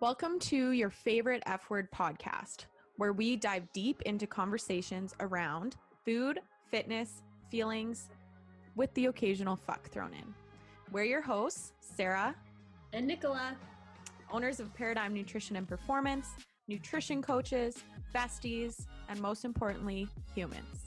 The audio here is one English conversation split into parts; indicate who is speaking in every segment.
Speaker 1: Welcome to your favorite F word podcast, where we dive deep into conversations around food, fitness, feelings, with the occasional fuck thrown in. We're your hosts, Sara
Speaker 2: and Nicola,
Speaker 1: owners of Paradigm Nutrition and Performance, nutrition coaches, besties, and most importantly, humans.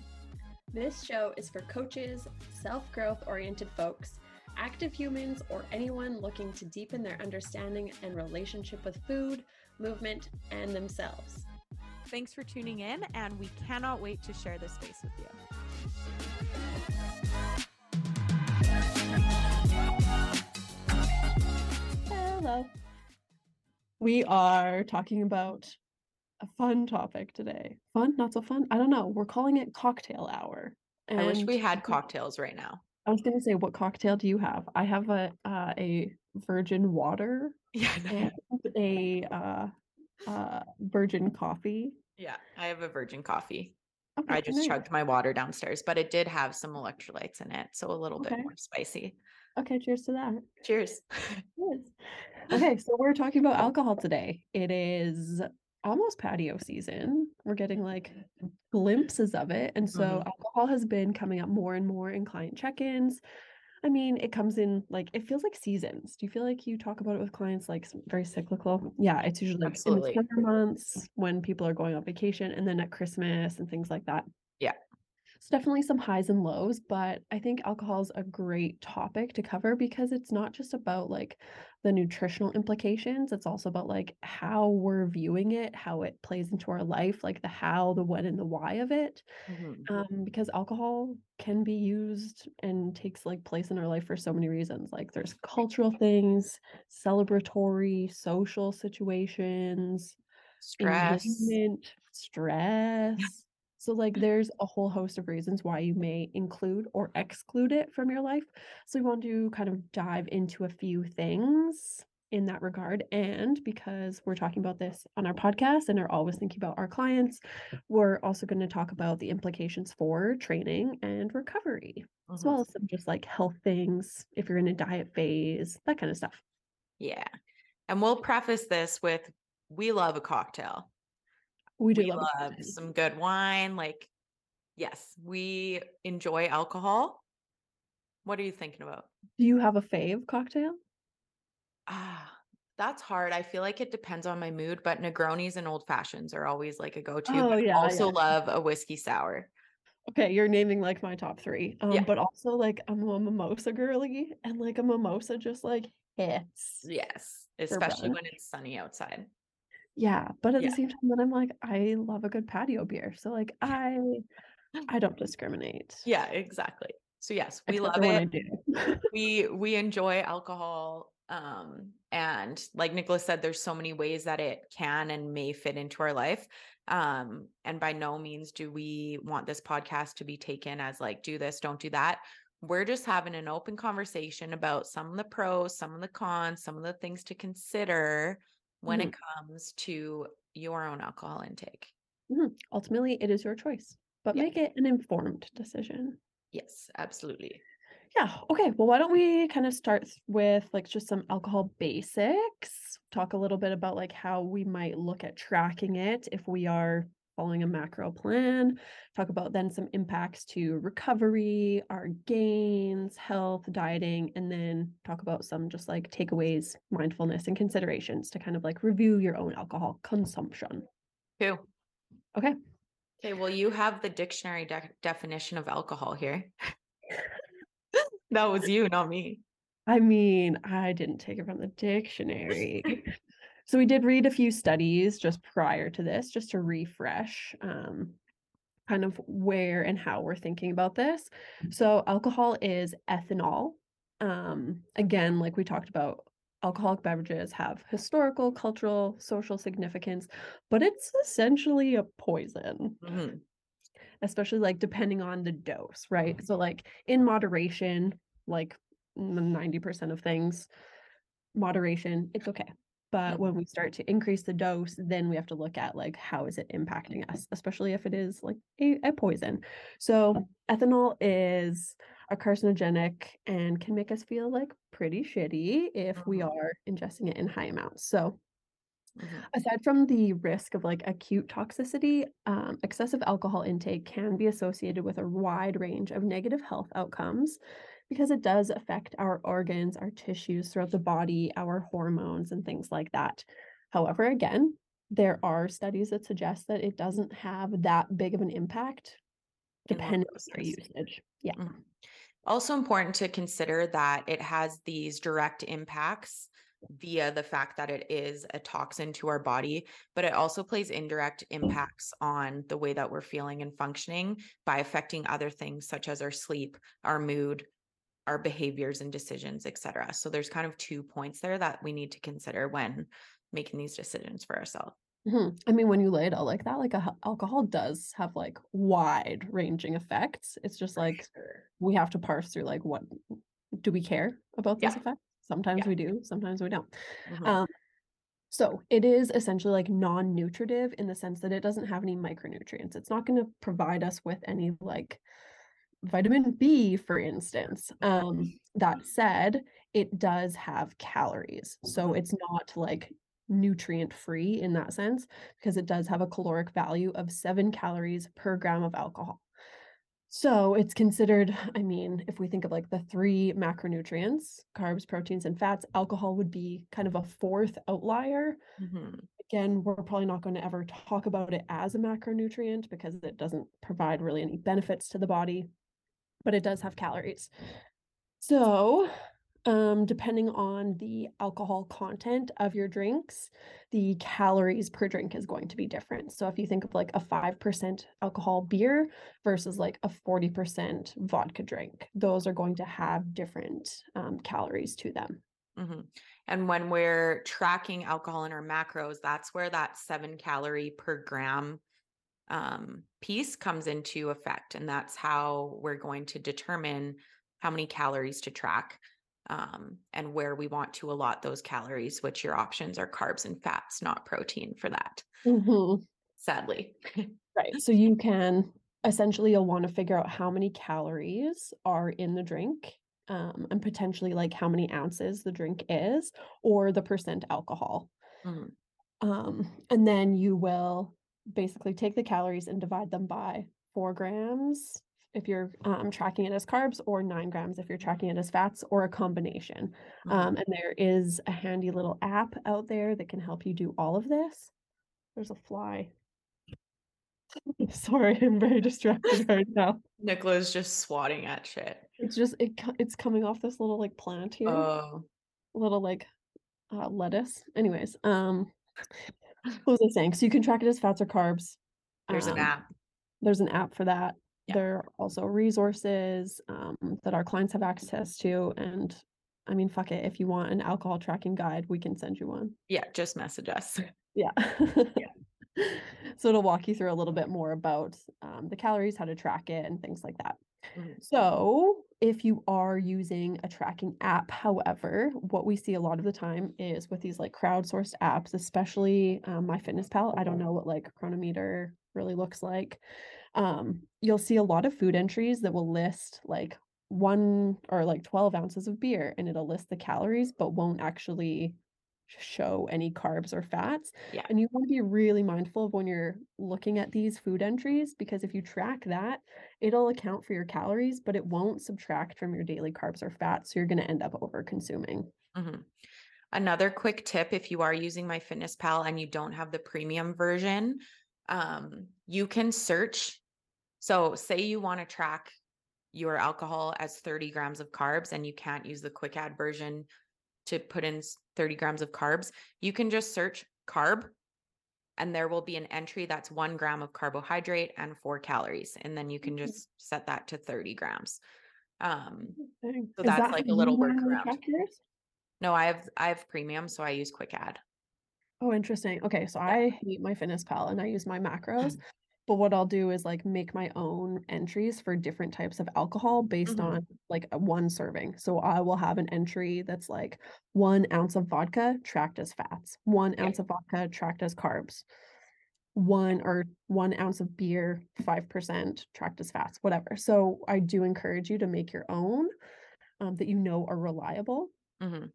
Speaker 2: This show is for coaches, self growth oriented folks active humans, or anyone looking to deepen their understanding and relationship with food, movement, and themselves.
Speaker 1: Thanks for tuning in, and we cannot wait to share this space with you.
Speaker 3: Hello. We are talking about a fun topic today. Fun? Not so fun? I don't know. We're calling it cocktail hour.
Speaker 1: And I wish we had cocktails right now.
Speaker 3: I was gonna say, what cocktail do you have? I have a uh, a virgin water
Speaker 1: yeah,
Speaker 3: and a uh, uh, virgin coffee.
Speaker 1: Yeah, I have a virgin coffee. Okay, I just nice. chugged my water downstairs, but it did have some electrolytes in it, so a little okay. bit more spicy.
Speaker 3: Okay, cheers to that.
Speaker 1: Cheers.
Speaker 3: Cheers. Okay, so we're talking about alcohol today. It is almost patio season. We're getting like glimpses of it. And so mm-hmm. alcohol has been coming up more and more in client check ins. I mean, it comes in like it feels like seasons. Do you feel like you talk about it with clients like very cyclical? Yeah, it's usually like in the summer months when people are going on vacation and then at Christmas and things like that.
Speaker 1: Yeah.
Speaker 3: It's definitely some highs and lows, but I think alcohol is a great topic to cover because it's not just about like the nutritional implications. It's also about like how we're viewing it, how it plays into our life, like the how, the when, and the why of it. Mm-hmm. Um, because alcohol can be used and takes like place in our life for so many reasons. Like there's cultural things, celebratory, social situations,
Speaker 1: stress,
Speaker 3: stress. So, like, there's a whole host of reasons why you may include or exclude it from your life. So, we want to kind of dive into a few things in that regard. And because we're talking about this on our podcast and are always thinking about our clients, we're also going to talk about the implications for training and recovery, mm-hmm. as well as some just like health things, if you're in a diet phase, that kind of stuff.
Speaker 1: Yeah. And we'll preface this with we love a cocktail.
Speaker 3: We do
Speaker 1: we love, love some good wine. Like, yes, we enjoy alcohol. What are you thinking about?
Speaker 3: Do you have a fave cocktail?
Speaker 1: Ah, that's hard. I feel like it depends on my mood, but Negronis and old fashions are always like a go-to. Oh, yeah, also yeah. love a whiskey sour.
Speaker 3: Okay, you're naming like my top three. Um, yeah. but also like I'm a mimosa girly, and like a mimosa just like hits.
Speaker 1: Yes, especially when it's sunny outside.
Speaker 3: Yeah, but at yeah. the same time, then I'm like, I love a good patio beer. So like I I don't discriminate.
Speaker 1: Yeah, exactly. So yes, we Except love it. we we enjoy alcohol. Um, and like Nicholas said, there's so many ways that it can and may fit into our life. Um, and by no means do we want this podcast to be taken as like, do this, don't do that. We're just having an open conversation about some of the pros, some of the cons, some of the things to consider when mm-hmm. it comes to your own alcohol intake.
Speaker 3: Mm-hmm. Ultimately, it is your choice, but yeah. make it an informed decision.
Speaker 1: Yes, absolutely.
Speaker 3: Yeah. Okay. Well, why don't we kind of start with like just some alcohol basics? Talk a little bit about like how we might look at tracking it if we are following a macro plan, talk about then some impacts to recovery, our gains, health, dieting, and then talk about some just like takeaways, mindfulness, and considerations to kind of like review your own alcohol consumption.
Speaker 1: Who?
Speaker 3: Okay.
Speaker 1: Okay. Well, you have the dictionary de- definition of alcohol here. that was you, not me.
Speaker 3: I mean, I didn't take it from the dictionary. So we did read a few studies just prior to this, just to refresh um, kind of where and how we're thinking about this. So alcohol is ethanol. Um, again, like we talked about, alcoholic beverages have historical, cultural, social significance, but it's essentially a poison. Mm-hmm. Especially like depending on the dose, right? So like in moderation, like 90% of things, moderation, it's okay but when we start to increase the dose then we have to look at like how is it impacting us especially if it is like a, a poison. So ethanol is a carcinogenic and can make us feel like pretty shitty if we mm-hmm. are ingesting it in high amounts. So Mm-hmm. Aside from the risk of like acute toxicity, um, excessive alcohol intake can be associated with a wide range of negative health outcomes because it does affect our organs, our tissues throughout the body, our hormones, and things like that. However, again, there are studies that suggest that it doesn't have that big of an impact depending on your usage. Yeah. Mm-hmm.
Speaker 1: Also important to consider that it has these direct impacts via the fact that it is a toxin to our body, but it also plays indirect impacts on the way that we're feeling and functioning by affecting other things such as our sleep, our mood, our behaviors and decisions, etc. So there's kind of two points there that we need to consider when making these decisions for ourselves.
Speaker 3: Mm-hmm. I mean, when you lay it out like that, like a, alcohol does have like wide ranging effects. It's just like sure. we have to parse through like what do we care about these yeah. effects? Sometimes yeah. we do, sometimes we don't. Mm-hmm. Um, so it is essentially like non-nutritive in the sense that it doesn't have any micronutrients. It's not going to provide us with any like vitamin B, for instance. Um, that said, it does have calories. So it's not like nutrient free in that sense because it does have a caloric value of seven calories per gram of alcohol. So it's considered, I mean, if we think of like the three macronutrients carbs, proteins, and fats, alcohol would be kind of a fourth outlier. Mm-hmm. Again, we're probably not going to ever talk about it as a macronutrient because it doesn't provide really any benefits to the body, but it does have calories. So um, depending on the alcohol content of your drinks, the calories per drink is going to be different. So if you think of like a 5% alcohol beer versus like a 40% vodka drink, those are going to have different um, calories to them.
Speaker 1: Mm-hmm. And when we're tracking alcohol in our macros, that's where that seven calorie per gram um, piece comes into effect. And that's how we're going to determine how many calories to track um, and where we want to allot those calories, which your options are carbs and fats, not protein for that. Mm-hmm. Sadly.
Speaker 3: right. So you can essentially you'll want to figure out how many calories are in the drink um, and potentially like how many ounces the drink is or the percent alcohol. Mm-hmm. Um, and then you will basically take the calories and divide them by four grams if you're um, tracking it as carbs or nine grams if you're tracking it as fats or a combination. Mm-hmm. Um, and there is a handy little app out there that can help you do all of this. There's a fly. Sorry, I'm very distracted right now.
Speaker 1: Nicola's just swatting at shit.
Speaker 3: It's just it it's coming off this little like plant here. Oh. Little like uh, lettuce. Anyways, um what was I saying? So you can track it as fats or carbs.
Speaker 1: There's um, an app.
Speaker 3: There's an app for that. Yeah. There are also resources um, that our clients have access to. And I mean, fuck it. If you want an alcohol tracking guide, we can send you one.
Speaker 1: Yeah, just message us.
Speaker 3: Yeah. yeah. so it'll walk you through a little bit more about um, the calories, how to track it, and things like that. Mm-hmm. So, if you are using a tracking app, however, what we see a lot of the time is with these like crowdsourced apps, especially um, MyFitnessPal. I don't know what like Cronometer really looks like um, you'll see a lot of food entries that will list like one or like 12 ounces of beer and it'll list the calories, but won't actually show any carbs or fats.
Speaker 1: Yeah.
Speaker 3: And you want to be really mindful of when you're looking at these food entries because if you track that, it'll account for your calories, but it won't subtract from your daily carbs or fats. So you're going to end up over consuming. Mm-hmm.
Speaker 1: Another quick tip if you are using MyFitnessPal and you don't have the premium version, um, you can search so, say you want to track your alcohol as 30 grams of carbs and you can't use the quick add version to put in 30 grams of carbs, you can just search carb and there will be an entry that's one gram of carbohydrate and four calories. And then you can mm-hmm. just set that to 30 grams. Um, so Is that's that like a little workaround. No, I have I have premium, so I use quick add.
Speaker 3: Oh, interesting. Okay, so I hate MyFitnessPal and I use my macros. but what I'll do is like make my own entries for different types of alcohol based mm-hmm. on like one serving. So I will have an entry that's like one ounce of vodka tracked as fats, one ounce of vodka tracked as carbs, one or one ounce of beer, 5% tracked as fats, whatever. So I do encourage you to make your own um, that you know are reliable. Mm-hmm.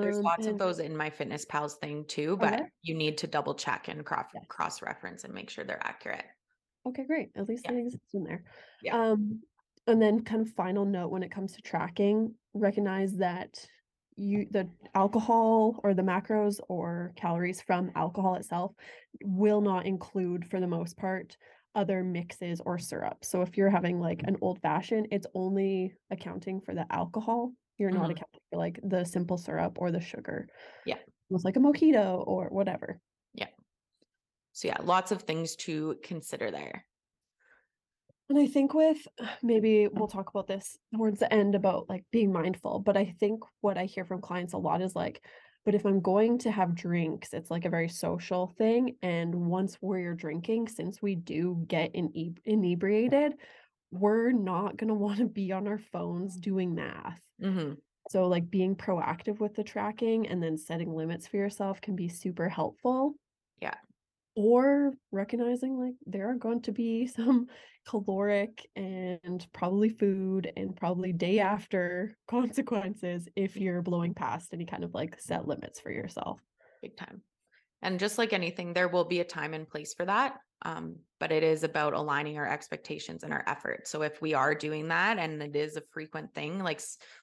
Speaker 1: There's
Speaker 3: Um,
Speaker 1: lots of those in MyFitnessPal's thing too, but
Speaker 3: Okay.
Speaker 1: you need to double check and cross
Speaker 3: Yes.
Speaker 1: cross reference and make sure they're accurate.
Speaker 3: Okay, great. At least
Speaker 1: Yeah.
Speaker 3: they exist in there.
Speaker 1: Yeah.
Speaker 3: Um, and then kind of final note when it comes to tracking, recognize that you the alcohol or the macros or calories from alcohol itself will not include for the most part other mixes or syrup. So if you're having like an old fashioned, it's only accounting for the alcohol. You're not
Speaker 1: Mhm.
Speaker 3: accounting for like the simple syrup or the sugar.
Speaker 1: Yeah.
Speaker 3: Almost like a mojito or whatever.
Speaker 1: So yeah, lots of things to consider there.
Speaker 3: And I think with maybe we'll talk about this towards the end about like being mindful, but I think what I hear from clients a lot is like, but if I'm going to have drinks, it's like a very social thing. And once we're drinking, since we do get ine- inebriated, we're not going to want to be on our phones doing math.
Speaker 1: hmm
Speaker 3: So, like being proactive with the tracking and then setting limits for yourself can be super helpful.
Speaker 1: Yeah.
Speaker 3: Or recognizing like there are going to be some caloric and probably food and probably day after consequences if you're blowing past any kind of like set limits for yourself.
Speaker 1: Big time. And just like anything, there will be a time and place for that. Um, but it is about aligning our expectations and our effort. So if we are doing that and it is a frequent thing, like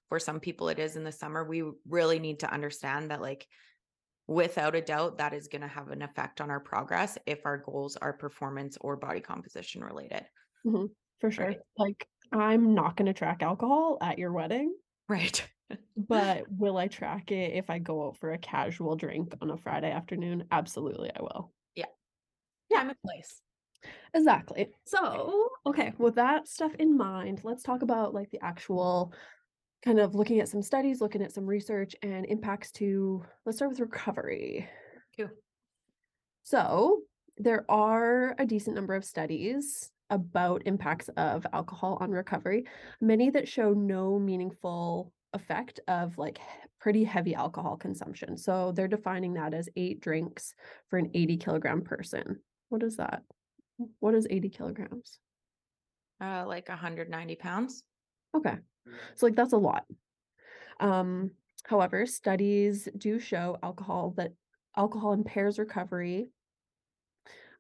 Speaker 1: for some people it is in the summer, we really need to understand that like without a doubt that is going to have an effect on our progress if our goals are performance or body composition related.
Speaker 3: Mm-hmm, for sure.
Speaker 1: Right.
Speaker 3: Like I'm not going to track alcohol at your wedding,
Speaker 1: Right.
Speaker 3: but will I track it if I go out for a casual drink on a Friday afternoon? Absolutely, I will.
Speaker 1: Yeah. Yeah. And place.
Speaker 3: Exactly. So, okay, with that stuff in mind, let's talk about like the actual kind of looking at some studies, looking at some research and impacts to, let's start with recovery.
Speaker 1: Cool.
Speaker 3: So, there are a decent number of studies about impacts of alcohol on recovery, many that show no meaningful effect of like pretty heavy alcohol consumption. So, they're defining that as eight drinks for an 80 kilogram person. What is that? What is 80 kilograms?
Speaker 1: Uh, like 190 pounds.
Speaker 3: Okay. So like that's a lot. Um, however, studies do show alcohol that alcohol impairs recovery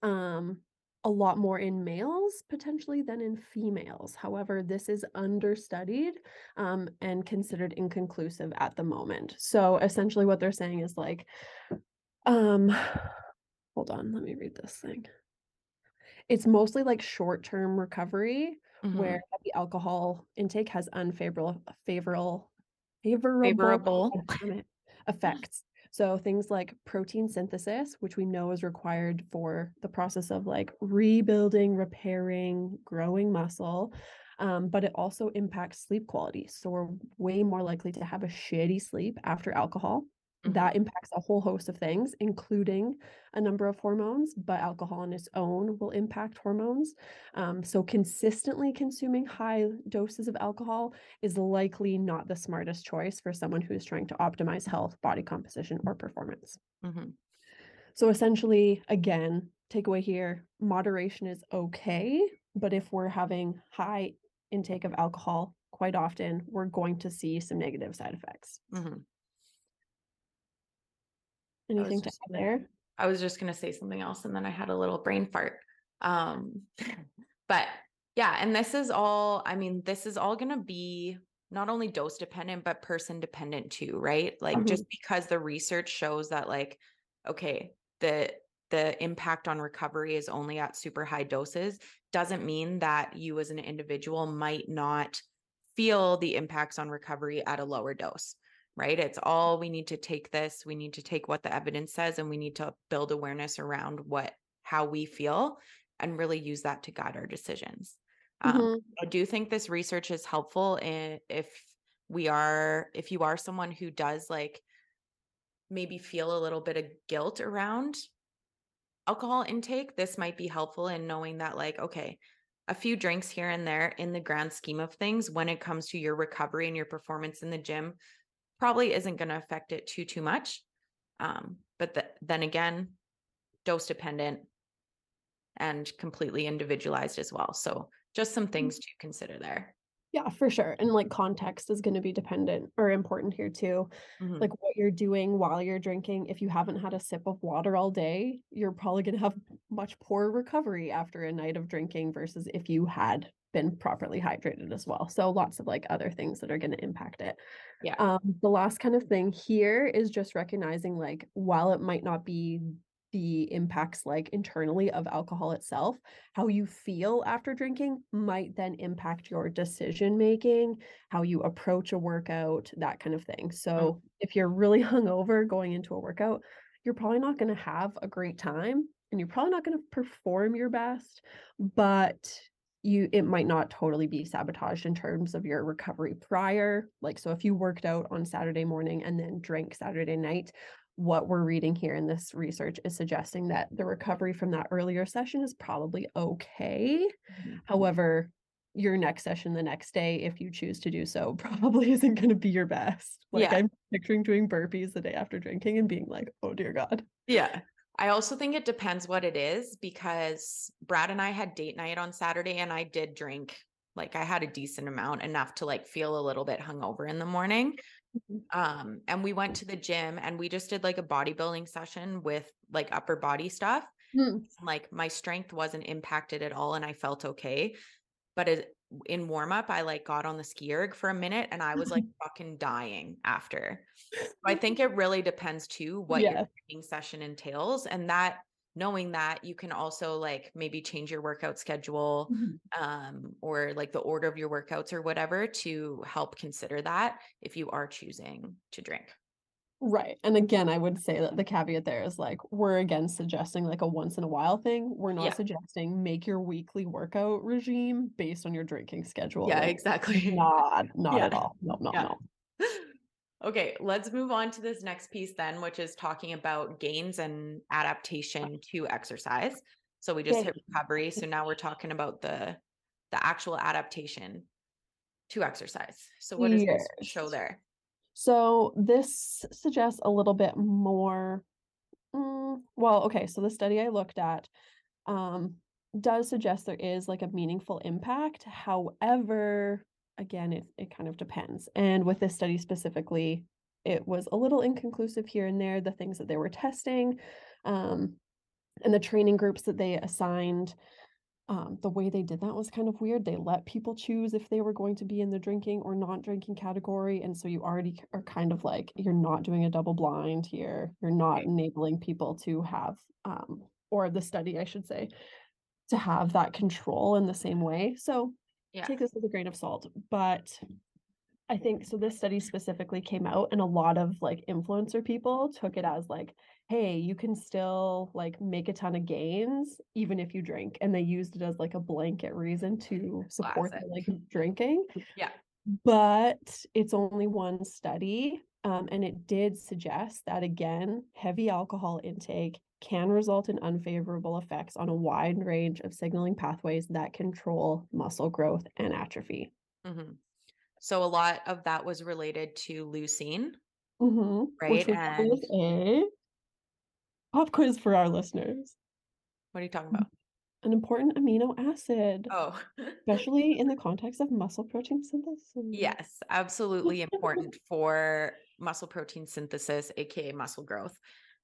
Speaker 3: um a lot more in males potentially than in females. However, this is understudied um, and considered inconclusive at the moment. So essentially what they're saying is like um hold on, let me read this thing. It's mostly like short-term recovery
Speaker 1: Mhm.
Speaker 3: where the alcohol intake has unfavorable favorable favorable
Speaker 1: Favorable.
Speaker 3: God damn it, effects. So things like protein synthesis, which we know is required for the process of like rebuilding, repairing, growing muscle. Um, but it also impacts sleep quality. So we're way more likely to have a shitty sleep after alcohol.
Speaker 1: Mhm.
Speaker 3: That impacts a whole host of things, including a number of hormones, but alcohol on its own will impact hormones. Um, so, consistently consuming high doses of alcohol is likely not the smartest choice for someone who is trying to optimize health, body composition, or performance.
Speaker 1: Mhm.
Speaker 3: So, essentially, again, takeaway here moderation is okay. But if we're having high intake of alcohol, quite often we're going to see some negative side effects.
Speaker 1: Mhm.
Speaker 3: Anything to add there?
Speaker 1: I was just gonna say something else and then I had a little brain fart. Um, but yeah, and this is all, I mean, this is all gonna be not only dose dependent, but person dependent too, right? Like just because the research shows that like, okay, the the impact on recovery is only at super high doses doesn't mean that you as an individual might not feel the impacts on recovery at a lower dose right? It's all we need to take this, we need to take what the evidence says, and we need to build awareness around what how we feel and really use that to guide our decisions. Um,
Speaker 3: Mhm.
Speaker 1: I do think this research is helpful in, if we are if you are someone who does like maybe feel a little bit of guilt around alcohol intake, this might be helpful in knowing that like okay, a few drinks here and there in the grand scheme of things when it comes to your recovery and your performance in the gym probably isn't going to affect it too too much um but th- then again dose dependent and completely individualized as well so just some things to consider there
Speaker 3: Yeah, for sure. And like context is going to be dependent or important here too.
Speaker 1: Mhm.
Speaker 3: Like what you're doing while you're drinking. If you haven't had a sip of water all day, you're probably going to have much poor recovery after a night of drinking versus if you had been properly hydrated as well. So lots of like other things that are going to impact it.
Speaker 1: Yeah.
Speaker 3: Um, the last kind of thing here is just recognizing like while it might not be the impacts like internally of alcohol itself, how you feel after drinking might then impact your decision making, how you approach a workout, that kind of thing. So if you're really hungover going into a workout, you're probably not going to have a great time and you're probably not going to perform your best, but you it might not totally be sabotaged in terms of your recovery prior. Like so if you worked out on Saturday morning and then drank Saturday night, what we're reading here in this research is suggesting that the recovery from that earlier session is probably okay.
Speaker 1: Mhm.
Speaker 3: However, your next session the next day, if you choose to do so, probably isn't going to be your best. Like
Speaker 1: Yeah.
Speaker 3: I'm picturing doing burpees the day after drinking and being like, oh dear God.
Speaker 1: Yeah. I also think it depends what it is because Brad and I had date night on Saturday and I did drink like I had a decent amount enough to like feel a little bit hungover in the morning.
Speaker 3: Mhm.
Speaker 1: Um and we went to the gym and we just did like a bodybuilding session with like upper body stuff.
Speaker 3: Hmm.
Speaker 1: Like my strength wasn't impacted at all and I felt okay. But it, in warm up I like got on the ski erg for a minute and I was like fucking dying after. So I think it really depends too what your
Speaker 3: Yeah.
Speaker 1: training session entails and that knowing that you can also like maybe change your workout schedule
Speaker 3: Mhm.
Speaker 1: um or like the order of your workouts or whatever to help consider that if you are choosing to drink.
Speaker 3: Right. And again, I would say that the caveat there is like we're again suggesting like a once in a while thing. We're not
Speaker 1: Yeah.
Speaker 3: suggesting make your weekly workout regime based on your drinking schedule.
Speaker 1: Yeah,
Speaker 3: Like,
Speaker 1: exactly.
Speaker 3: Not not at all. No, no,
Speaker 1: Yeah.
Speaker 3: no.
Speaker 1: Okay, let's move on to this next piece then, which is talking about gains and adaptation to exercise. So we just hit recovery. So now we're talking about the the actual adaptation to exercise. So what does this show there?
Speaker 3: So this suggests a little bit more. mm, well, okay. So the study I looked at um, does suggest there is like a meaningful impact. However, again, it, it kind of depends. And with this study specifically, it was a little inconclusive here and there, the things that they were testing um, and the training groups that they assigned. Um, the way they did that was kind of weird. They let people choose if they were going to be in the drinking or not drinking category. And so you already are kind of like, you're not doing a double blind here. You're not enabling people to have, um, or the study, I should say, to have that control in the same way. So
Speaker 1: Yeah.
Speaker 3: take this with a grain of salt. But I think so. This study specifically came out, and a lot of like influencer people took it as like, hey, you can still like make a ton of gains even if you drink. And they used it as like a blanket reason to support the, like drinking.
Speaker 1: Yeah.
Speaker 3: But it's only one study. Um, and it did suggest that again, heavy alcohol intake can result in unfavorable effects on a wide range of signaling pathways that control muscle growth and atrophy.
Speaker 1: Mhm. So a lot of that was related to leucine.
Speaker 3: Mm-hmm.
Speaker 1: Right,
Speaker 3: was a pop quiz for our listeners.
Speaker 1: What are you talking about?
Speaker 3: An important amino acid,
Speaker 1: Oh.
Speaker 3: especially in the context of muscle protein synthesis.
Speaker 1: Yes, absolutely important for muscle protein synthesis, aka muscle growth.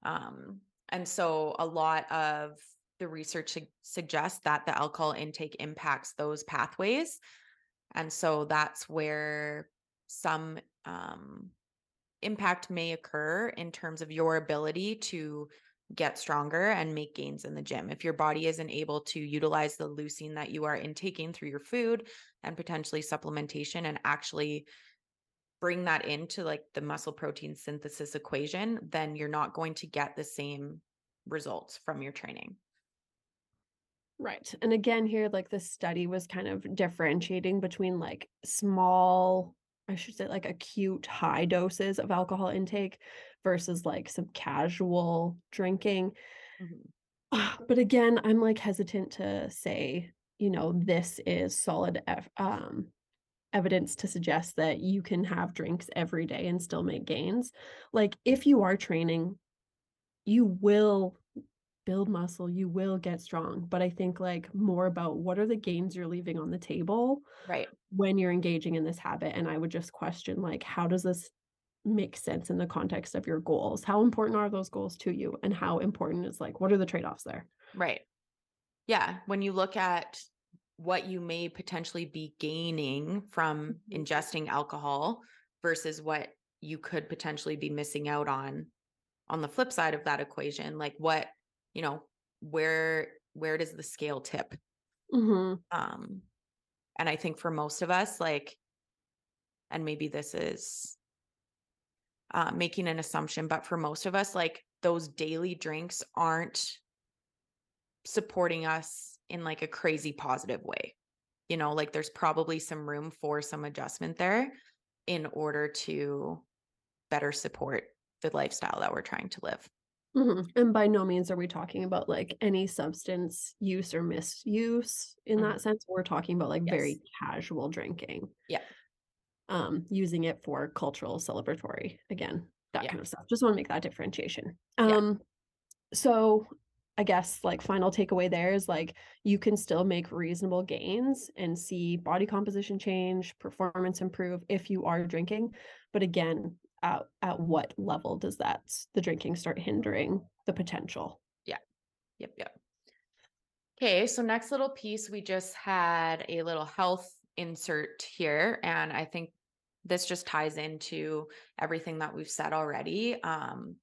Speaker 1: Um, and so a lot of the research sug- suggests that the alcohol intake impacts those pathways. And so that's where some um, impact may occur in terms of your ability to get stronger and make gains in the gym. If your body isn't able to utilize the leucine that you are intaking through your food and potentially supplementation and actually bring that into like the muscle protein synthesis equation, then you're not going to get the same results from your training.
Speaker 3: Right. And again, here, like this study was kind of differentiating between like small, I should say, like acute high doses of alcohol intake versus like some casual drinking.
Speaker 1: Mhm.
Speaker 3: Ah, But again, I'm like hesitant to say, you know, this is solid um, evidence to suggest that you can have drinks every day and still make gains. Like if you are training, you will build muscle, you will get strong. But I think like more about what are the gains you're leaving on the table
Speaker 1: right
Speaker 3: when you're engaging in this habit. And I would just question like, how does this make sense in the context of your goals? How important are those goals to you? And how important is like, what are the trade offs there?
Speaker 1: right yeah when you look at what you may potentially be gaining from
Speaker 3: Mhm.
Speaker 1: ingesting alcohol versus what you could potentially be missing out on on the flip side of that equation like what you know where where does the scale tip?
Speaker 3: Mm-hmm.
Speaker 1: um and i think for most of us like and maybe this is uh, making an assumption but for most of us like those daily drinks aren't supporting us in like a crazy positive way. You know like there's probably some room for some adjustment there in order to better support the lifestyle that we're trying to live
Speaker 3: Mhm. And by no means are we talking about like any substance use or misuse in
Speaker 1: Mhm.
Speaker 3: that sense. We're talking about like
Speaker 1: Yes.
Speaker 3: very casual drinking.
Speaker 1: Yeah.
Speaker 3: Um, using it for cultural celebratory again, that
Speaker 1: Yeah.
Speaker 3: kind of stuff. Just want to make that differentiation.
Speaker 1: Yeah.
Speaker 3: Um, so I guess like final takeaway there is like you can still make reasonable gains and see body composition change, performance improve if you are drinking. But again, at, at what level does that the drinking start hindering the potential?
Speaker 1: Yeah yep, yep. Okay, so next little piece, we just had a little health insert here, and I think this just ties into everything that we've said already. Um,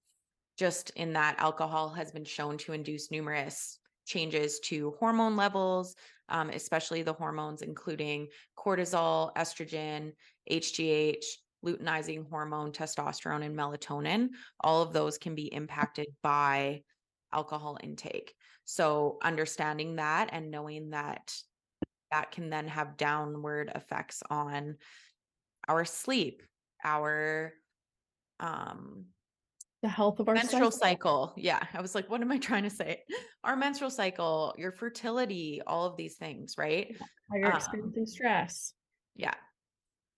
Speaker 1: just in that alcohol has been shown to induce numerous changes to hormone levels, um, especially the hormones including cortisol, estrogen, HGH, luteinizing hormone, testosterone, and melatonin. All of those can be impacted by alcohol intake. So understanding that and knowing that that can then have downward effects on our sleep, our um
Speaker 3: The health of our
Speaker 1: menstrual
Speaker 3: cycle.
Speaker 1: cycle. Yeah, I was like what am I trying to say? Our menstrual cycle, your fertility, all of these things, right?
Speaker 3: How you're
Speaker 1: um,
Speaker 3: experiencing stress.
Speaker 1: Yeah.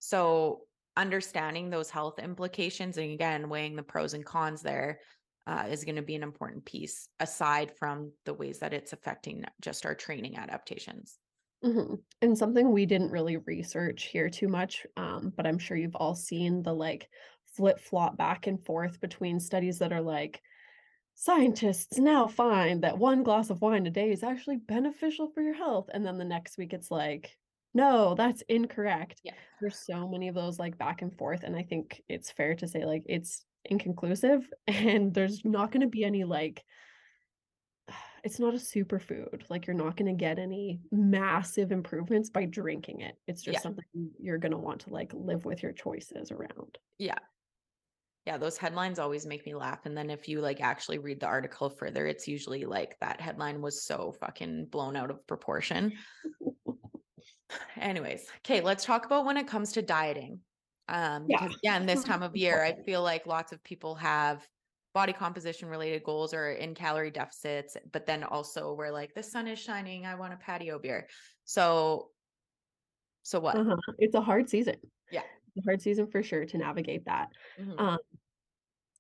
Speaker 1: So understanding those health implications and again weighing the pros and cons there uh, is going to be an important piece aside from the ways that it's affecting just our training adaptations.
Speaker 3: Mhm. And something we didn't really research here too much, um, but I'm sure you've all seen the like flip flop back and forth between studies that are like, scientists now find that one glass of wine a day is actually beneficial for your health. And then the next week it's like, no, that's incorrect.
Speaker 1: Yeah.
Speaker 3: There's so many of those like back and forth. And I think it's fair to say like it's inconclusive and there's not going to be any like, it's not a superfood. Like you're not going to get any massive improvements by drinking it. It's just
Speaker 1: Yeah.
Speaker 3: something you're going to want to like live with your choices around.
Speaker 1: Yeah. Yeah, those headlines always make me laugh. And then if you like actually read the article further, it's usually like that headline was so fucking blown out of proportion. Anyways, okay, let's talk about when it comes to dieting. Um,
Speaker 3: Yeah.
Speaker 1: because again, this time of year, I feel like lots of people have body composition related goals or in calorie deficits, but then also we're like, the sun is shining, I want a patio beer. So, so what?
Speaker 3: Uh-huh. It's a hard season.
Speaker 1: Yeah.
Speaker 3: It's a hard season for sure to navigate that.
Speaker 1: Mhm.
Speaker 3: Um,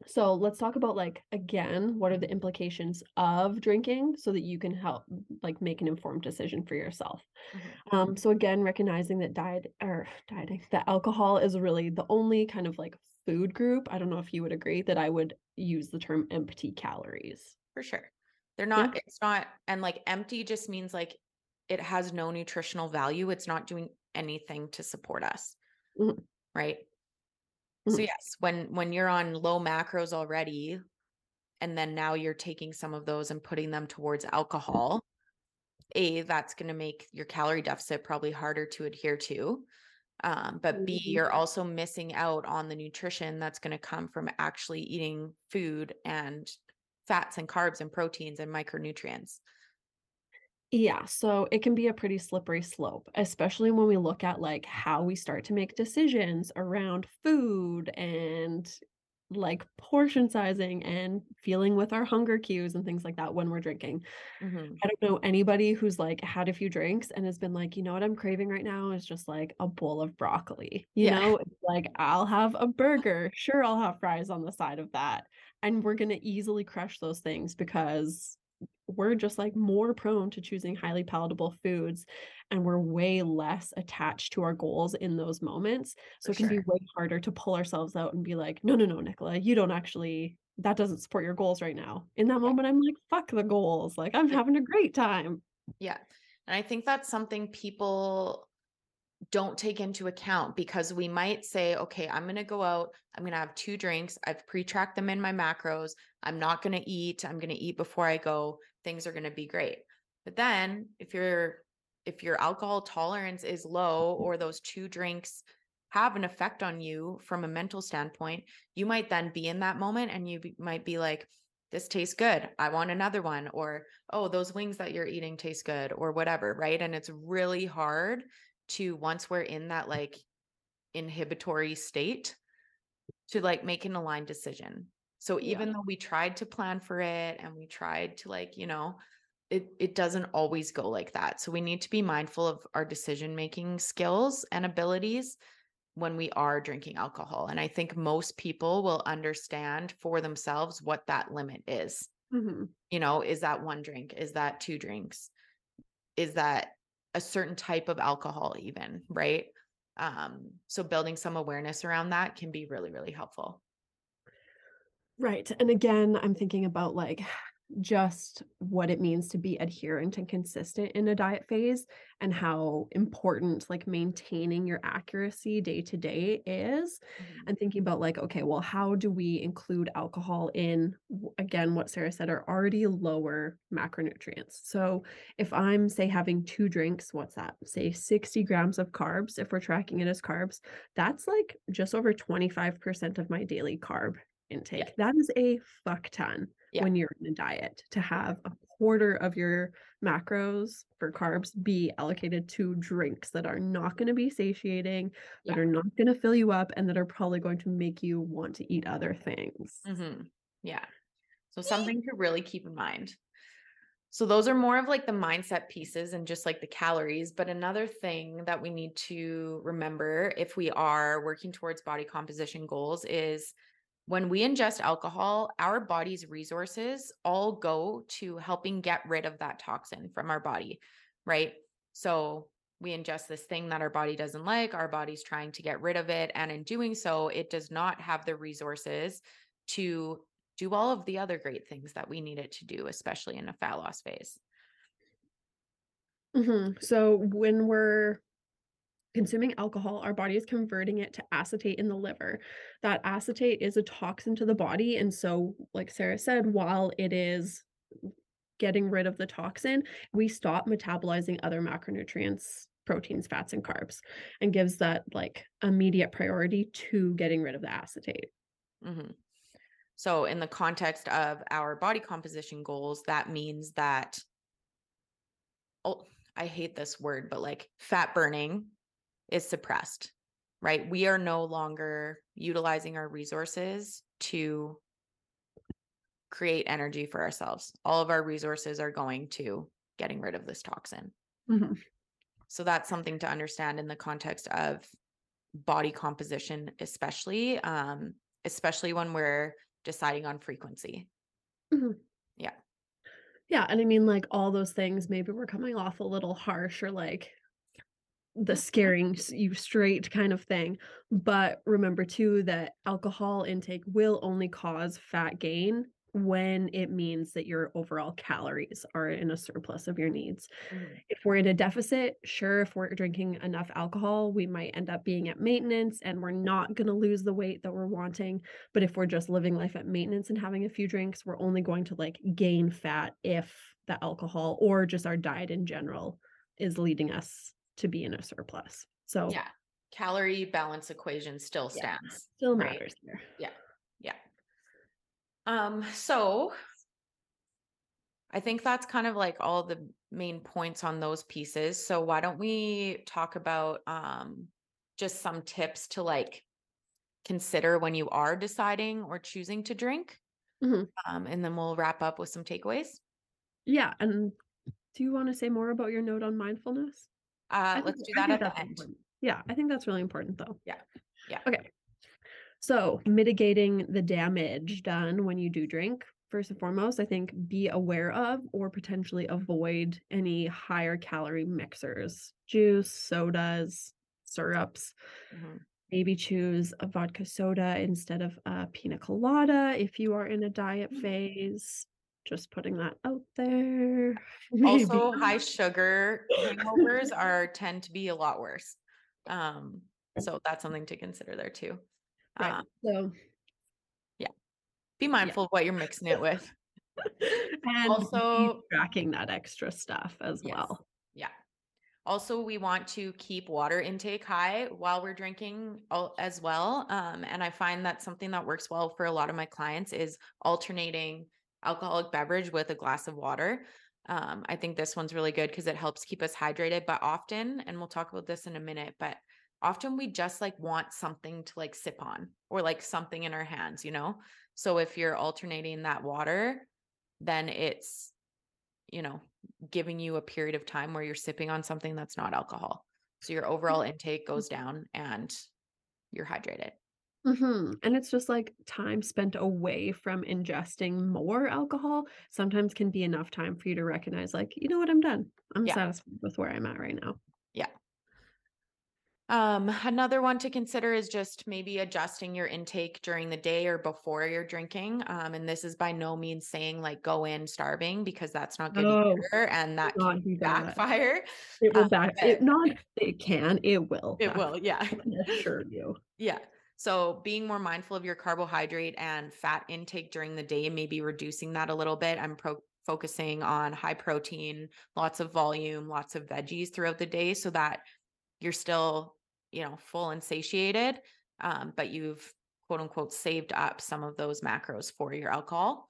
Speaker 3: so let's talk about like again, what are the implications of drinking so that you can help like make an informed decision for yourself.
Speaker 1: Mhm.
Speaker 3: Um, so again, recognizing that diet or dieting, that alcohol is really the only kind of like food group. I don't know if you would agree that I would use the term empty calories.
Speaker 1: For sure. They're not, it's not, and like empty just means like it has no nutritional value. It's not doing anything to support us.
Speaker 3: Mhm.
Speaker 1: Right. So
Speaker 3: Mhm.
Speaker 1: yes, when when you're on low macros already, and then now you're taking some of those and putting them towards alcohol, A, that's going to make your calorie deficit probably harder to adhere to. Um, but B,
Speaker 3: Mhm.
Speaker 1: you're also missing out on the nutrition that's going to come from actually eating food and fats and carbs and proteins and micronutrients.
Speaker 3: Yeah, so it can be a pretty slippery slope, especially when we look at like how we start to make decisions around food and like portion sizing and feeling with our hunger cues and things like that when we're drinking.
Speaker 1: Mhm.
Speaker 3: I don't know anybody who's like had a few drinks and has been like, you know what I'm craving right now is just like a bowl of broccoli. You
Speaker 1: Yeah.
Speaker 3: know, it's like I'll have a burger. Sure, I'll have fries on the side of that. And we're going to easily crush those things because we're just like more prone to choosing highly palatable foods and we're way less attached to our goals in those moments. So
Speaker 1: For
Speaker 3: it can be way harder to pull ourselves out and be like, no, no, no, Nicola, you don't actually, that doesn't support your goals right now. In that moment, I'm like, fuck the goals. Like, I'm having a great time.
Speaker 1: Yeah. And I think that's something people don't take into account because we might say, okay, I'm going to go out. I'm going to have two drinks. I've pre tracked them in my macros. I'm not going to eat. I'm going to eat before I go. Things are going to be great. But then if your if your alcohol tolerance is low mm-hmm. or those two drinks have an effect on you from a mental standpoint, you might then be in that moment and you be, might be like, this tastes good. I want another one. Or, oh, those wings that you're eating taste good or whatever. Right. And it's really hard to once we're in that like inhibitory state to like make an aligned decision. So
Speaker 3: Yeah.
Speaker 1: even though we tried to plan for it and we tried to like, you know, it it doesn't always go like that. So we need to be mindful of our decision making skills and abilities when we are drinking alcohol. And I think most people will understand for themselves what that limit is.
Speaker 3: Mhm.
Speaker 1: You know, is that one drink? Is that two drinks? Is that a certain type of alcohol even, right? Um so building some awareness around that can be really really helpful.
Speaker 3: Right. And again, I'm thinking about like just what it means to be adherent and consistent in a diet phase and how important like maintaining your accuracy day to day is. Mm-hmm. And thinking about like, okay, well, how do we include alcohol in again what Sara said are already lower macronutrients. So if I'm say having two drinks, what's that? Say 60 grams of carbs, if we're tracking it as carbs, that's like just over 25% of my daily carb intake. That is a fuck ton
Speaker 1: Yeah.
Speaker 3: when you're in a diet to have a quarter of your macros for carbs be allocated to drinks that are not going to be satiating, that
Speaker 1: Yeah.
Speaker 3: are not going to fill you up, and that are probably going to make you want to eat other things.
Speaker 1: Mhm. Yeah. So something to really keep in mind. So those are more of like the mindset pieces and just like the calories. But another thing that we need to remember if we are working towards body composition goals is when we ingest alcohol, our body's resources all go to helping get rid of that toxin from our body, right? So we ingest this thing that our body doesn't like, our body's trying to get rid of it. And in doing so, it does not have the resources to do all of the other great things that we need it to do, especially in a fat loss phase.
Speaker 3: Mhm. So when we're consuming alcohol, our body is converting it to acetate in the liver. That acetate is a toxin to the body. And so, like Sara said, while it is getting rid of the toxin, we stop metabolizing other macronutrients, proteins, fats, and carbs, and gives that like immediate priority to getting rid of the acetate.
Speaker 1: Mhm. So, in the context of our body composition goals, that means that, oh, I hate this word, but like fat burning is suppressed, right? We are no longer utilizing our resources to create energy for ourselves. All of our resources are going to getting rid of this toxin.
Speaker 3: Mhm.
Speaker 1: So that's something to understand in the context of body composition, especially, um, especially when we're deciding on frequency.
Speaker 3: Mhm.
Speaker 1: Yeah.
Speaker 3: Yeah. And I mean, like all those things, maybe we're coming off a little harsh or like the scaring you straight kind of thing. But remember too that alcohol intake will only cause fat gain when it means that your overall calories are in a surplus of your needs.
Speaker 1: Mhm.
Speaker 3: If we're in a deficit, sure, if we're drinking enough alcohol, we might end up being at maintenance and we're not going to lose the weight that we're wanting. But if we're just living life at maintenance and having a few drinks, we're only going to like gain fat if the alcohol or just our diet in general is leading us to be in a surplus. So
Speaker 1: Yeah. Calorie balance equation still
Speaker 3: Yeah.
Speaker 1: stands.
Speaker 3: still
Speaker 1: right.
Speaker 3: matters there.
Speaker 1: Yeah. Yeah. Um, so I think that's kind of like all the main points on those pieces. So why don't we talk about um just some tips to like consider when you are deciding or choosing to drink?
Speaker 3: Mhm.
Speaker 1: Um, and then we'll wrap up with some takeaways.
Speaker 3: Yeah. And do you want to say more about your note on mindfulness?
Speaker 1: Uh, let's do that at the end.
Speaker 3: important. Yeah, I think that's really important though.
Speaker 1: Yeah, yeah.
Speaker 3: Okay. So, mitigating the damage done when you do drink. first and foremost, I think be aware of or potentially avoid any higher calorie mixers, juice, sodas, syrups.
Speaker 1: Mhm.
Speaker 3: Maybe choose a vodka soda instead of a pina colada if you are in a diet
Speaker 1: Mm.
Speaker 3: phase. Just putting that out there.
Speaker 1: Also, high sugar hangovers are tend to be a lot worse. Um, so that's something to consider there too.
Speaker 3: Right.
Speaker 1: Um,
Speaker 3: So yeah,
Speaker 1: be mindful of what you're mixing it with.
Speaker 3: and
Speaker 1: Also-
Speaker 3: tracking that extra stuff as
Speaker 1: Yes.
Speaker 3: well.
Speaker 1: Yeah. Also, we want to keep water intake high while we're drinking as well. Um, and I find that something that works well for a lot of my clients is alternating alcoholic beverage with a glass of water. Um, I think this one's really good because it helps keep us hydrated. But often, and we'll talk about this in a minute, but often we just like want something to like sip on or like something in our hands, you know? So if you're alternating that water, then it's, you know, giving you a period of time where you're sipping on something that's not alcohol. So your overall intake goes down and you're hydrated.
Speaker 3: Hmm And it's just like time spent away from ingesting more alcohol sometimes can be enough time for you to recognize, like, you know what, I'm done. I'm
Speaker 1: Yeah.
Speaker 3: satisfied with where I'm at right now. Yeah.
Speaker 1: Um, another one to consider is just maybe adjusting your intake during the day or before you're drinking. Um, and this is by no means saying like go in starving because that's not good
Speaker 3: No,
Speaker 1: either, and that can
Speaker 3: do that.
Speaker 1: backfire.
Speaker 3: It will
Speaker 1: Um,
Speaker 3: back. It not. It can. It will.
Speaker 1: It will, yeah.
Speaker 3: I assure you.
Speaker 1: Yeah. So being more mindful of your carbohydrate and fat intake during the day, maybe reducing that a little bit. I'm pro- focusing on high protein, lots of volume, lots of veggies throughout the day so that you're still, you know, full and satiated. Um, but you've quote unquote saved up some of those macros for your alcohol.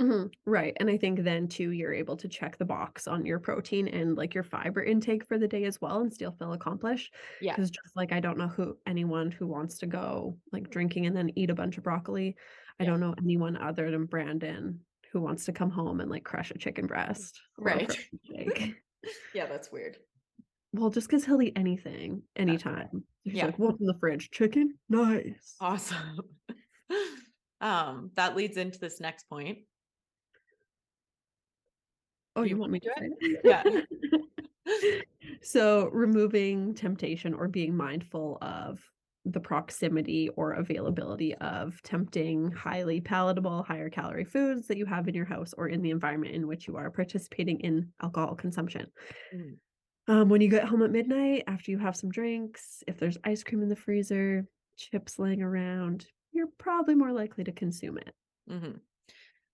Speaker 3: Mhm, Right. And I think then too, you're able to check the box on your protein and like your fiber intake for the day as well and still feel accomplished.
Speaker 1: Yeah.
Speaker 3: Because just like I don't know who anyone who wants to go like drinking and then eat a bunch of broccoli. I don't know anyone other than Brandon who wants to come home and like crush a chicken breast.
Speaker 1: Right. Yeah, that's weird.
Speaker 3: well, just because he'll eat anything anytime. He's
Speaker 1: Yeah.
Speaker 3: like, what's in the fridge? Chicken? Nice.
Speaker 1: Awesome. um, that leads into this next point.
Speaker 3: Oh,
Speaker 1: you
Speaker 3: want me to say
Speaker 1: Yeah.
Speaker 3: so removing temptation or being mindful of the proximity or availability of tempting, highly palatable, higher calorie foods that you have in your house or in the environment in which you are participating in alcohol consumption.
Speaker 1: Mhm.
Speaker 3: Um, when you get home at midnight after you have some drinks, if there's ice cream in the freezer, chips laying around, you're probably more likely to consume it.
Speaker 1: hmm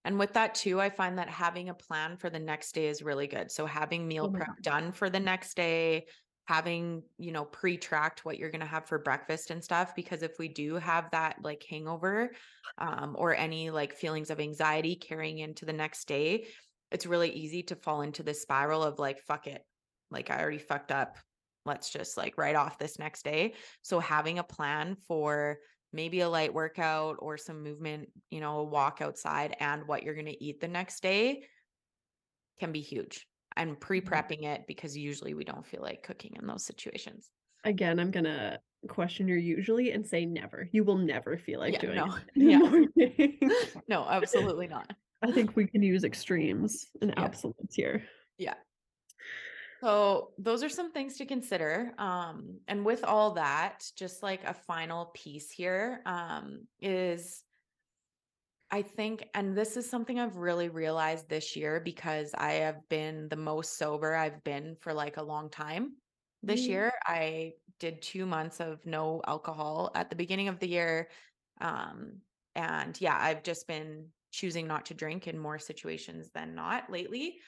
Speaker 1: And with that too, I find that having a plan for the next day is really good. So having meal
Speaker 3: Oh
Speaker 1: prep done for the next day, having, you know, pre-tracked what you're going to have for breakfast and stuff because if we do have that like hangover um or any like feelings of anxiety carrying into the next day, it's really easy to fall into the spiral of like fuck it. Like I already fucked up. Let's just like write off this next day. So having a plan for maybe a light workout or some movement, you know, a walk outside and what you're going to eat the next day can be huge. And mm-hmm. pre-prepping it because usually we don't feel like cooking in those situations.
Speaker 3: Again, I'm gonna question your usually and say never. You will never feel like
Speaker 1: Yeah,
Speaker 3: doing
Speaker 1: no,
Speaker 3: it
Speaker 1: yeah. No, absolutely not.
Speaker 3: I think we can use extremes and
Speaker 1: Yeah.
Speaker 3: absolutes here.
Speaker 1: Yeah. So those are some things to consider. Um, and with all that, just like a final piece here, um, is I think, and this is something I've really realized this year because I have been the most sober I've been for like a long time. This
Speaker 3: Mm.
Speaker 1: year, I did two months of no alcohol at the beginning of the year. Um, and yeah, I've just been choosing not to drink in more situations than not lately.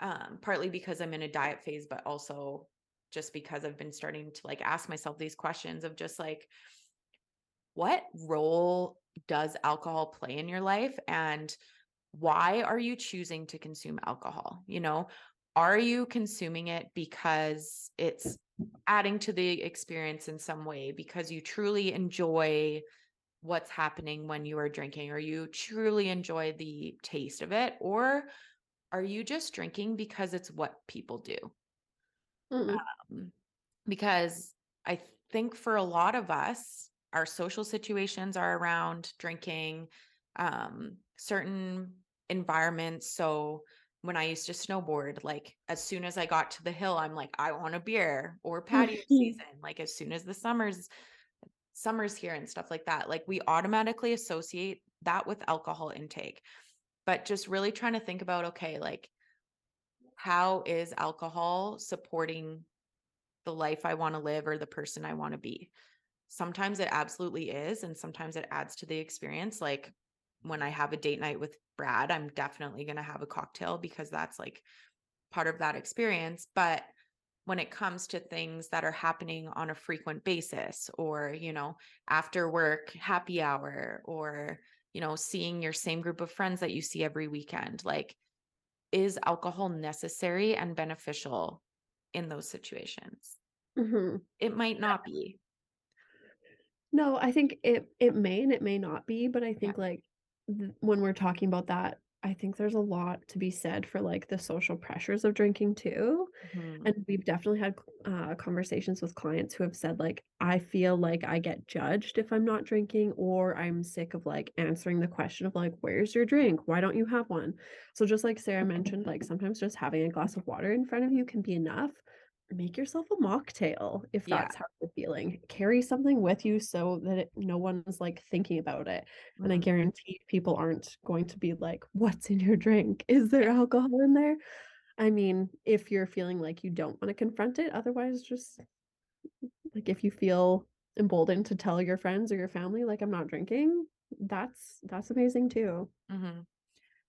Speaker 1: Um, partly because I'm in a diet phase, but also just because I've been starting to like ask myself these questions of just like, what role does alcohol play in your life? And why are you choosing to consume alcohol? You know are you consuming it because it's adding to the experience in some way because you truly enjoy what's happening when you are drinking? Or you truly enjoy the taste of it? Or are you just drinking because it's what people do um, because I think for a lot of us, our social situations are around drinking. Um, certain environments. So when I used to snowboard, like as soon as I got to the hill, I'm like, I want a beer or patio season. Like as soon as the summer's summer's here and stuff like that. Like we automatically associate that with alcohol intake. But just really trying to think about okay, like how is alcohol supporting the life I want to live or the person I want to be? Sometimes it absolutely is, and sometimes it adds to the experience. Like when I have a date night with Brad, I'm definitely going to have a cocktail because that's like part of that experience. But when it comes to things that are happening on a frequent basis or, you know, after work, happy hour, or, you know, seeing your same group of friends that you see every weekend, like, is alcohol necessary and beneficial in those situations?
Speaker 3: Mhm.
Speaker 1: It might not be.
Speaker 3: No, I think it it may and it may not be, but I
Speaker 1: Yeah.
Speaker 3: think like th- when we're talking about that, I think there's a lot to be said for like the social pressures of drinking too.
Speaker 1: Mhm.
Speaker 3: And we've definitely had uh, conversations with clients who have said like, I feel like I get judged if I'm not drinking, or I'm sick of like answering the question of like, where's your drink? Why don't you have one? So just like Sara mentioned, like sometimes just having a glass of water in front of you can be enough make yourself a mocktail if
Speaker 1: Yeah.
Speaker 3: that's how you're feeling. Carry something with you so that it, no one's like thinking about it. And I
Speaker 1: Mhm.
Speaker 3: guarantee people aren't going to be like, What's in your drink? Is there alcohol in there? I mean, if you're feeling like you don't want to confront it, otherwise, just like if you feel emboldened to tell your friends or your family, like, I'm not drinking, that's that's amazing too.
Speaker 1: Mhm.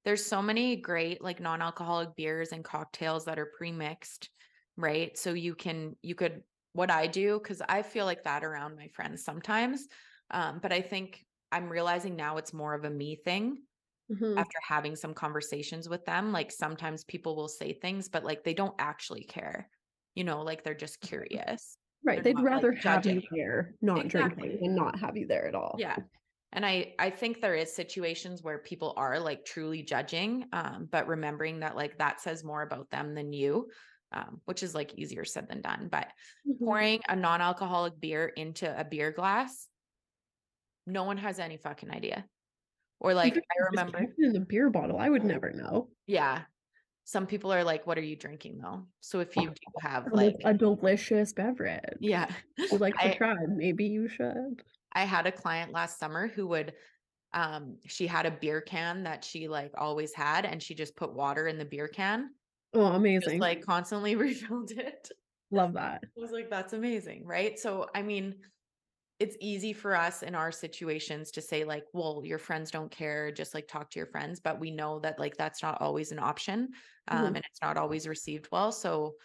Speaker 1: There's so many great like non-alcoholic beers and cocktails that are pre-mixed, right? So you can you could what I do cuz I feel like that around my friends sometimes. Um but I think I'm realizing now it's more of a me thing
Speaker 3: Mhm.
Speaker 1: after having some conversations with them. Like sometimes people will say things but like they don't actually care. You know, like they're just curious.
Speaker 3: Right.
Speaker 1: They're
Speaker 3: They'd
Speaker 1: not, like,
Speaker 3: rather have you there not
Speaker 1: Exactly.
Speaker 3: drinking and not have you there at all.
Speaker 1: Yeah. And I I think there is situations where people are like truly judging um but remembering that like that says more about them than you um which is like easier said than done but
Speaker 3: Mhm.
Speaker 1: pouring a non-alcoholic beer into a beer glass no one has any fucking idea. Or like I remember
Speaker 3: in the beer bottle, I would never know.
Speaker 1: yeah. Some people are like what are you drinking though? So if you do have like
Speaker 3: a delicious beverage.
Speaker 1: yeah.
Speaker 3: You like to
Speaker 1: I
Speaker 3: try, maybe you should.
Speaker 1: I had a client last summer who would um she had a beer can that she like always had and she just put water in the beer can
Speaker 3: Oh,
Speaker 1: just
Speaker 3: amazing.
Speaker 1: like constantly refilled it
Speaker 3: Love that.
Speaker 1: i was like that's amazing right so i mean it's easy for us in our situations to say like well your friends don't care just like talk to your friends but we know that like that's not always an option um
Speaker 3: Mhm.
Speaker 1: and it's not always received well so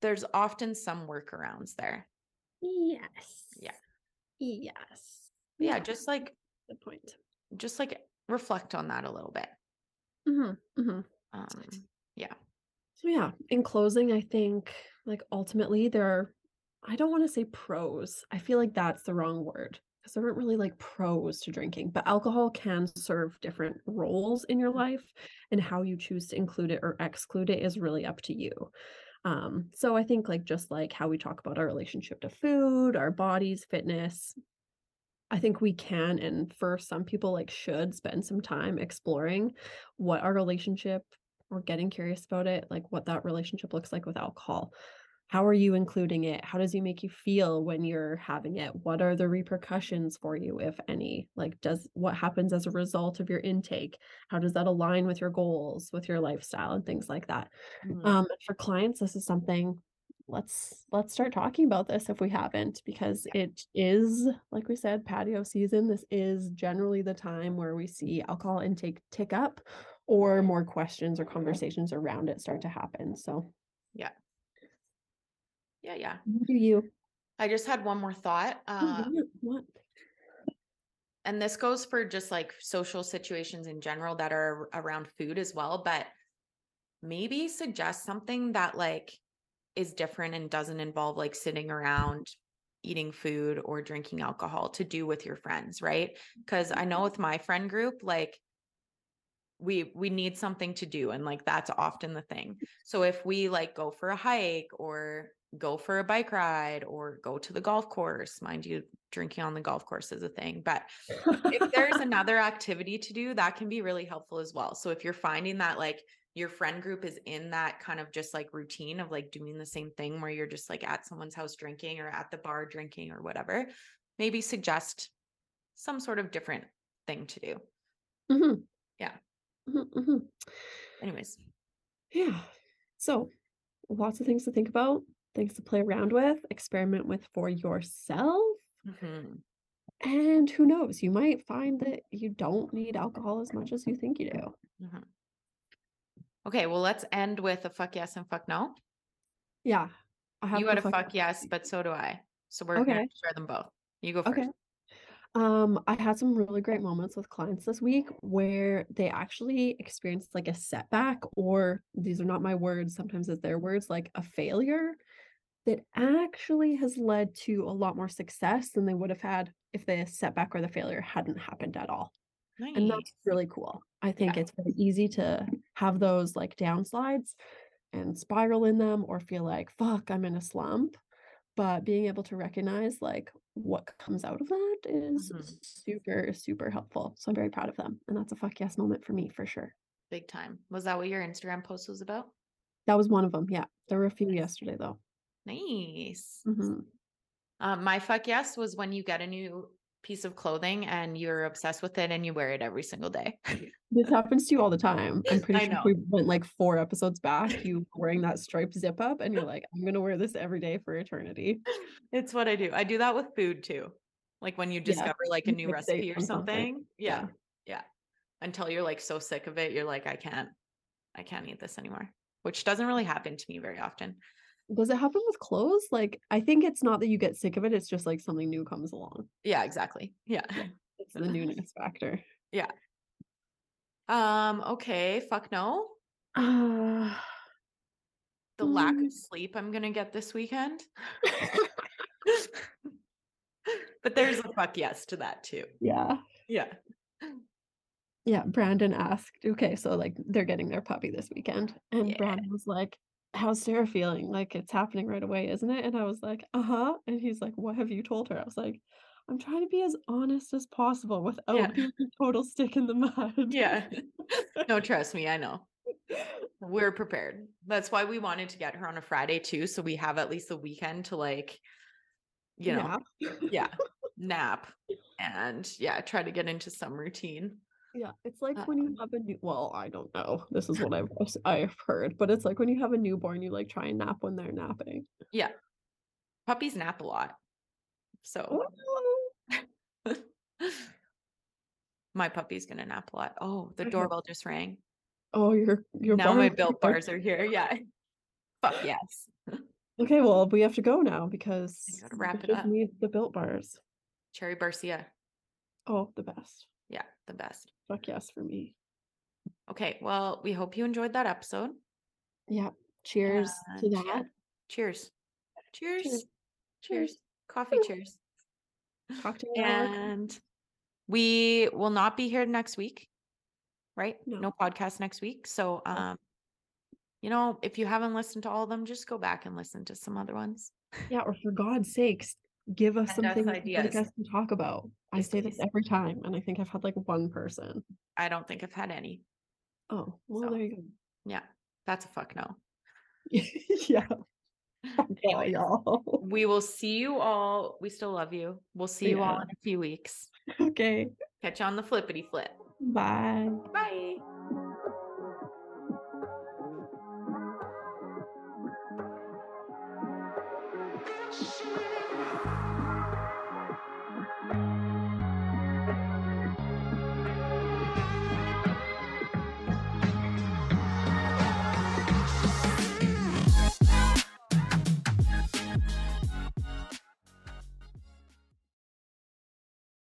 Speaker 1: there's often some workarounds there
Speaker 3: Yes.
Speaker 1: Yeah.
Speaker 3: Yes.
Speaker 1: yeah just like
Speaker 3: the point.
Speaker 1: just like reflect on that a little bit
Speaker 3: hmm hmm
Speaker 1: um Yeah
Speaker 3: so yeah, in closing, I think like ultimately there are I don't want to say pros. I feel like that's the wrong word because there aren't really like pros to drinking, but alcohol can serve different roles in your life and how you choose to include it or exclude it is really up to you. Um, so I think like just like how we talk about our relationship to food, our bodies, fitness, I think we can and for some people like should spend some time exploring what our relationship or getting curious about it, like what that relationship looks like with alcohol. How are you including it? How does it make you feel when you're having it? What are the repercussions for you, if any? Like, does what happens as a result of your intake? How does that align with your goals, with your lifestyle, and things like that?
Speaker 1: mhm.
Speaker 3: Um, for clients, this is something let's let's start talking about this if we haven't, because it is, like we said, patio season. This is generally the time where we see alcohol intake tick up or more questions or conversations around it start to happen. So
Speaker 1: yeah yeah
Speaker 3: what do you
Speaker 1: i just had one more thought
Speaker 3: Oh,
Speaker 1: uh
Speaker 3: what?
Speaker 1: and this goes for just like social situations in general that are around food as well but maybe suggest something that like is different and doesn't involve like sitting around eating food or drinking alcohol to do with your friends right because i know with my friend group like we we need something to do and like that's often the thing. So if we like go for a hike or go for a bike ride or go to the golf course mind you drinking on the golf course is a thing but if there's another activity to do that can be really helpful as well. So if you're finding that like your friend group is in that kind of just like routine of like doing the same thing where you're just like at someone's house drinking or at the bar drinking or whatever maybe suggest some sort of different thing to do.
Speaker 3: Hmm
Speaker 1: Yeah.
Speaker 3: Hmm hmm
Speaker 1: anyways
Speaker 3: Yeah. So lots of things to think about, things to play around with, experiment with for yourself.
Speaker 1: Mhm.
Speaker 3: And who knows, you might find that you don't need alcohol as much as you think you do.
Speaker 1: Mhm. Okay, well, let's end with a fuck yes and fuck no.
Speaker 3: Yeah. I have
Speaker 1: You got a fuck
Speaker 3: yes.
Speaker 1: yes, but so do I. So we're gonna share them both. You go first.
Speaker 3: Okay. Um, I had some really great moments with clients this week where they actually experienced like a setback, or these are not my words, sometimes it's their words, like a failure that actually has led to a lot more success than they would have had if the setback or the failure hadn't happened at all. And that's really cool. I think
Speaker 1: Yeah.
Speaker 3: it's very easy to have those like downsides and spiral in them or feel like, fuck, I'm in a slump. But being able to recognize like what comes out of that is
Speaker 1: Mhm.
Speaker 3: super, super helpful. So I'm very proud of them. And that's a fuck yes moment for me for sure.
Speaker 1: Big time. Was that what your Instagram post was about?
Speaker 3: That was one of them. Yeah. There were a few yesterday though.
Speaker 1: Nice.
Speaker 3: Mhm.
Speaker 1: Um, my fuck yes was when you get a new piece of clothing and you're obsessed with it and you wear it every single day.
Speaker 3: This happens to you all the time. I'm pretty sure we went like four episodes back, you wearing that striped zip up and you're like, I'm gonna wear this every day for eternity.
Speaker 1: it's what I do. I do that with food too. Like when you
Speaker 3: Yeah,
Speaker 1: discover like a new recipe or
Speaker 3: something.
Speaker 1: something. Yeah.
Speaker 3: Yeah.
Speaker 1: Yeah. Until you're like so sick of it, you're like, I can't, I can't eat this anymore. Which doesn't really happen to me very often.
Speaker 3: Does it happen with clothes? Like, I think it's not that you get sick of it, it's just like something new comes along.
Speaker 1: Yeah, exactly. Yeah.
Speaker 3: It's the newness factor. Yeah.
Speaker 1: Um, okay, fuck no.
Speaker 3: Uh,
Speaker 1: The lack
Speaker 3: Mm.
Speaker 1: of sleep I'm gonna get this weekend. but there's a fuck yes to that too.
Speaker 3: yeah.
Speaker 1: Yeah.
Speaker 3: Yeah. Brandon asked, okay, so like they're getting their puppy this weekend. And
Speaker 1: Yeah.
Speaker 3: Brandon was like, How's Sara feeling? Like it's happening right away, isn't it? And I was like, uh-huh. And he's like, What have you told her? I was like, I'm trying to be as honest as possible without
Speaker 1: Yeah.
Speaker 3: being a total stick in the mud.
Speaker 1: Yeah. No, trust me, I know. We're prepared. That's why we wanted to get her on a Friday too, so we have at least the weekend to like, you know,
Speaker 3: Yeah.
Speaker 1: yeah, nap and yeah, try to get into some routine.
Speaker 3: Yeah, it's like when you have a new well, I don't know. This is what I've I've heard, but it's like when you have a newborn, you like try and nap when they're napping.
Speaker 1: Yeah. Puppies nap a lot. So my puppy's gonna nap a lot. Oh, the doorbell just rang.
Speaker 3: Oh, your your
Speaker 1: now my built bars are here. Yeah. Fuck yes.
Speaker 3: Okay, well, we have to go now because
Speaker 1: wrap
Speaker 3: we
Speaker 1: it up.
Speaker 3: need the built bars.
Speaker 1: Cherry Garcia.
Speaker 3: Oh, the best.
Speaker 1: The best.
Speaker 3: Fuck yes for me.
Speaker 1: Okay, well, we hope you enjoyed that episode.
Speaker 3: Yeah. Cheers to that.
Speaker 1: Cheers. Cheers.
Speaker 3: Cheers.
Speaker 1: Cheers. Coffee cheers.
Speaker 3: Cocktail hour.
Speaker 1: And we will not be here next week, right?
Speaker 3: No.
Speaker 1: No, podcast next week. So, um, you know, if you haven't listened to all of them, just go back and listen to some other ones.
Speaker 3: Yeah, or for God's sakes, give us
Speaker 1: us
Speaker 3: something
Speaker 1: ideas.
Speaker 3: us to talk about. I say this every time, and I think I've had like one person.
Speaker 1: I don't think I've had any.
Speaker 3: Oh, well,
Speaker 1: So,
Speaker 3: there you go.
Speaker 1: Yeah, that's a fuck no.
Speaker 3: yeah.
Speaker 1: Anyways.
Speaker 3: y'all.
Speaker 1: We will see you all. We still love you. We'll see you all in a few weeks.
Speaker 3: okay.
Speaker 1: Catch you on the flippity flip.
Speaker 3: Bye.
Speaker 1: Bye.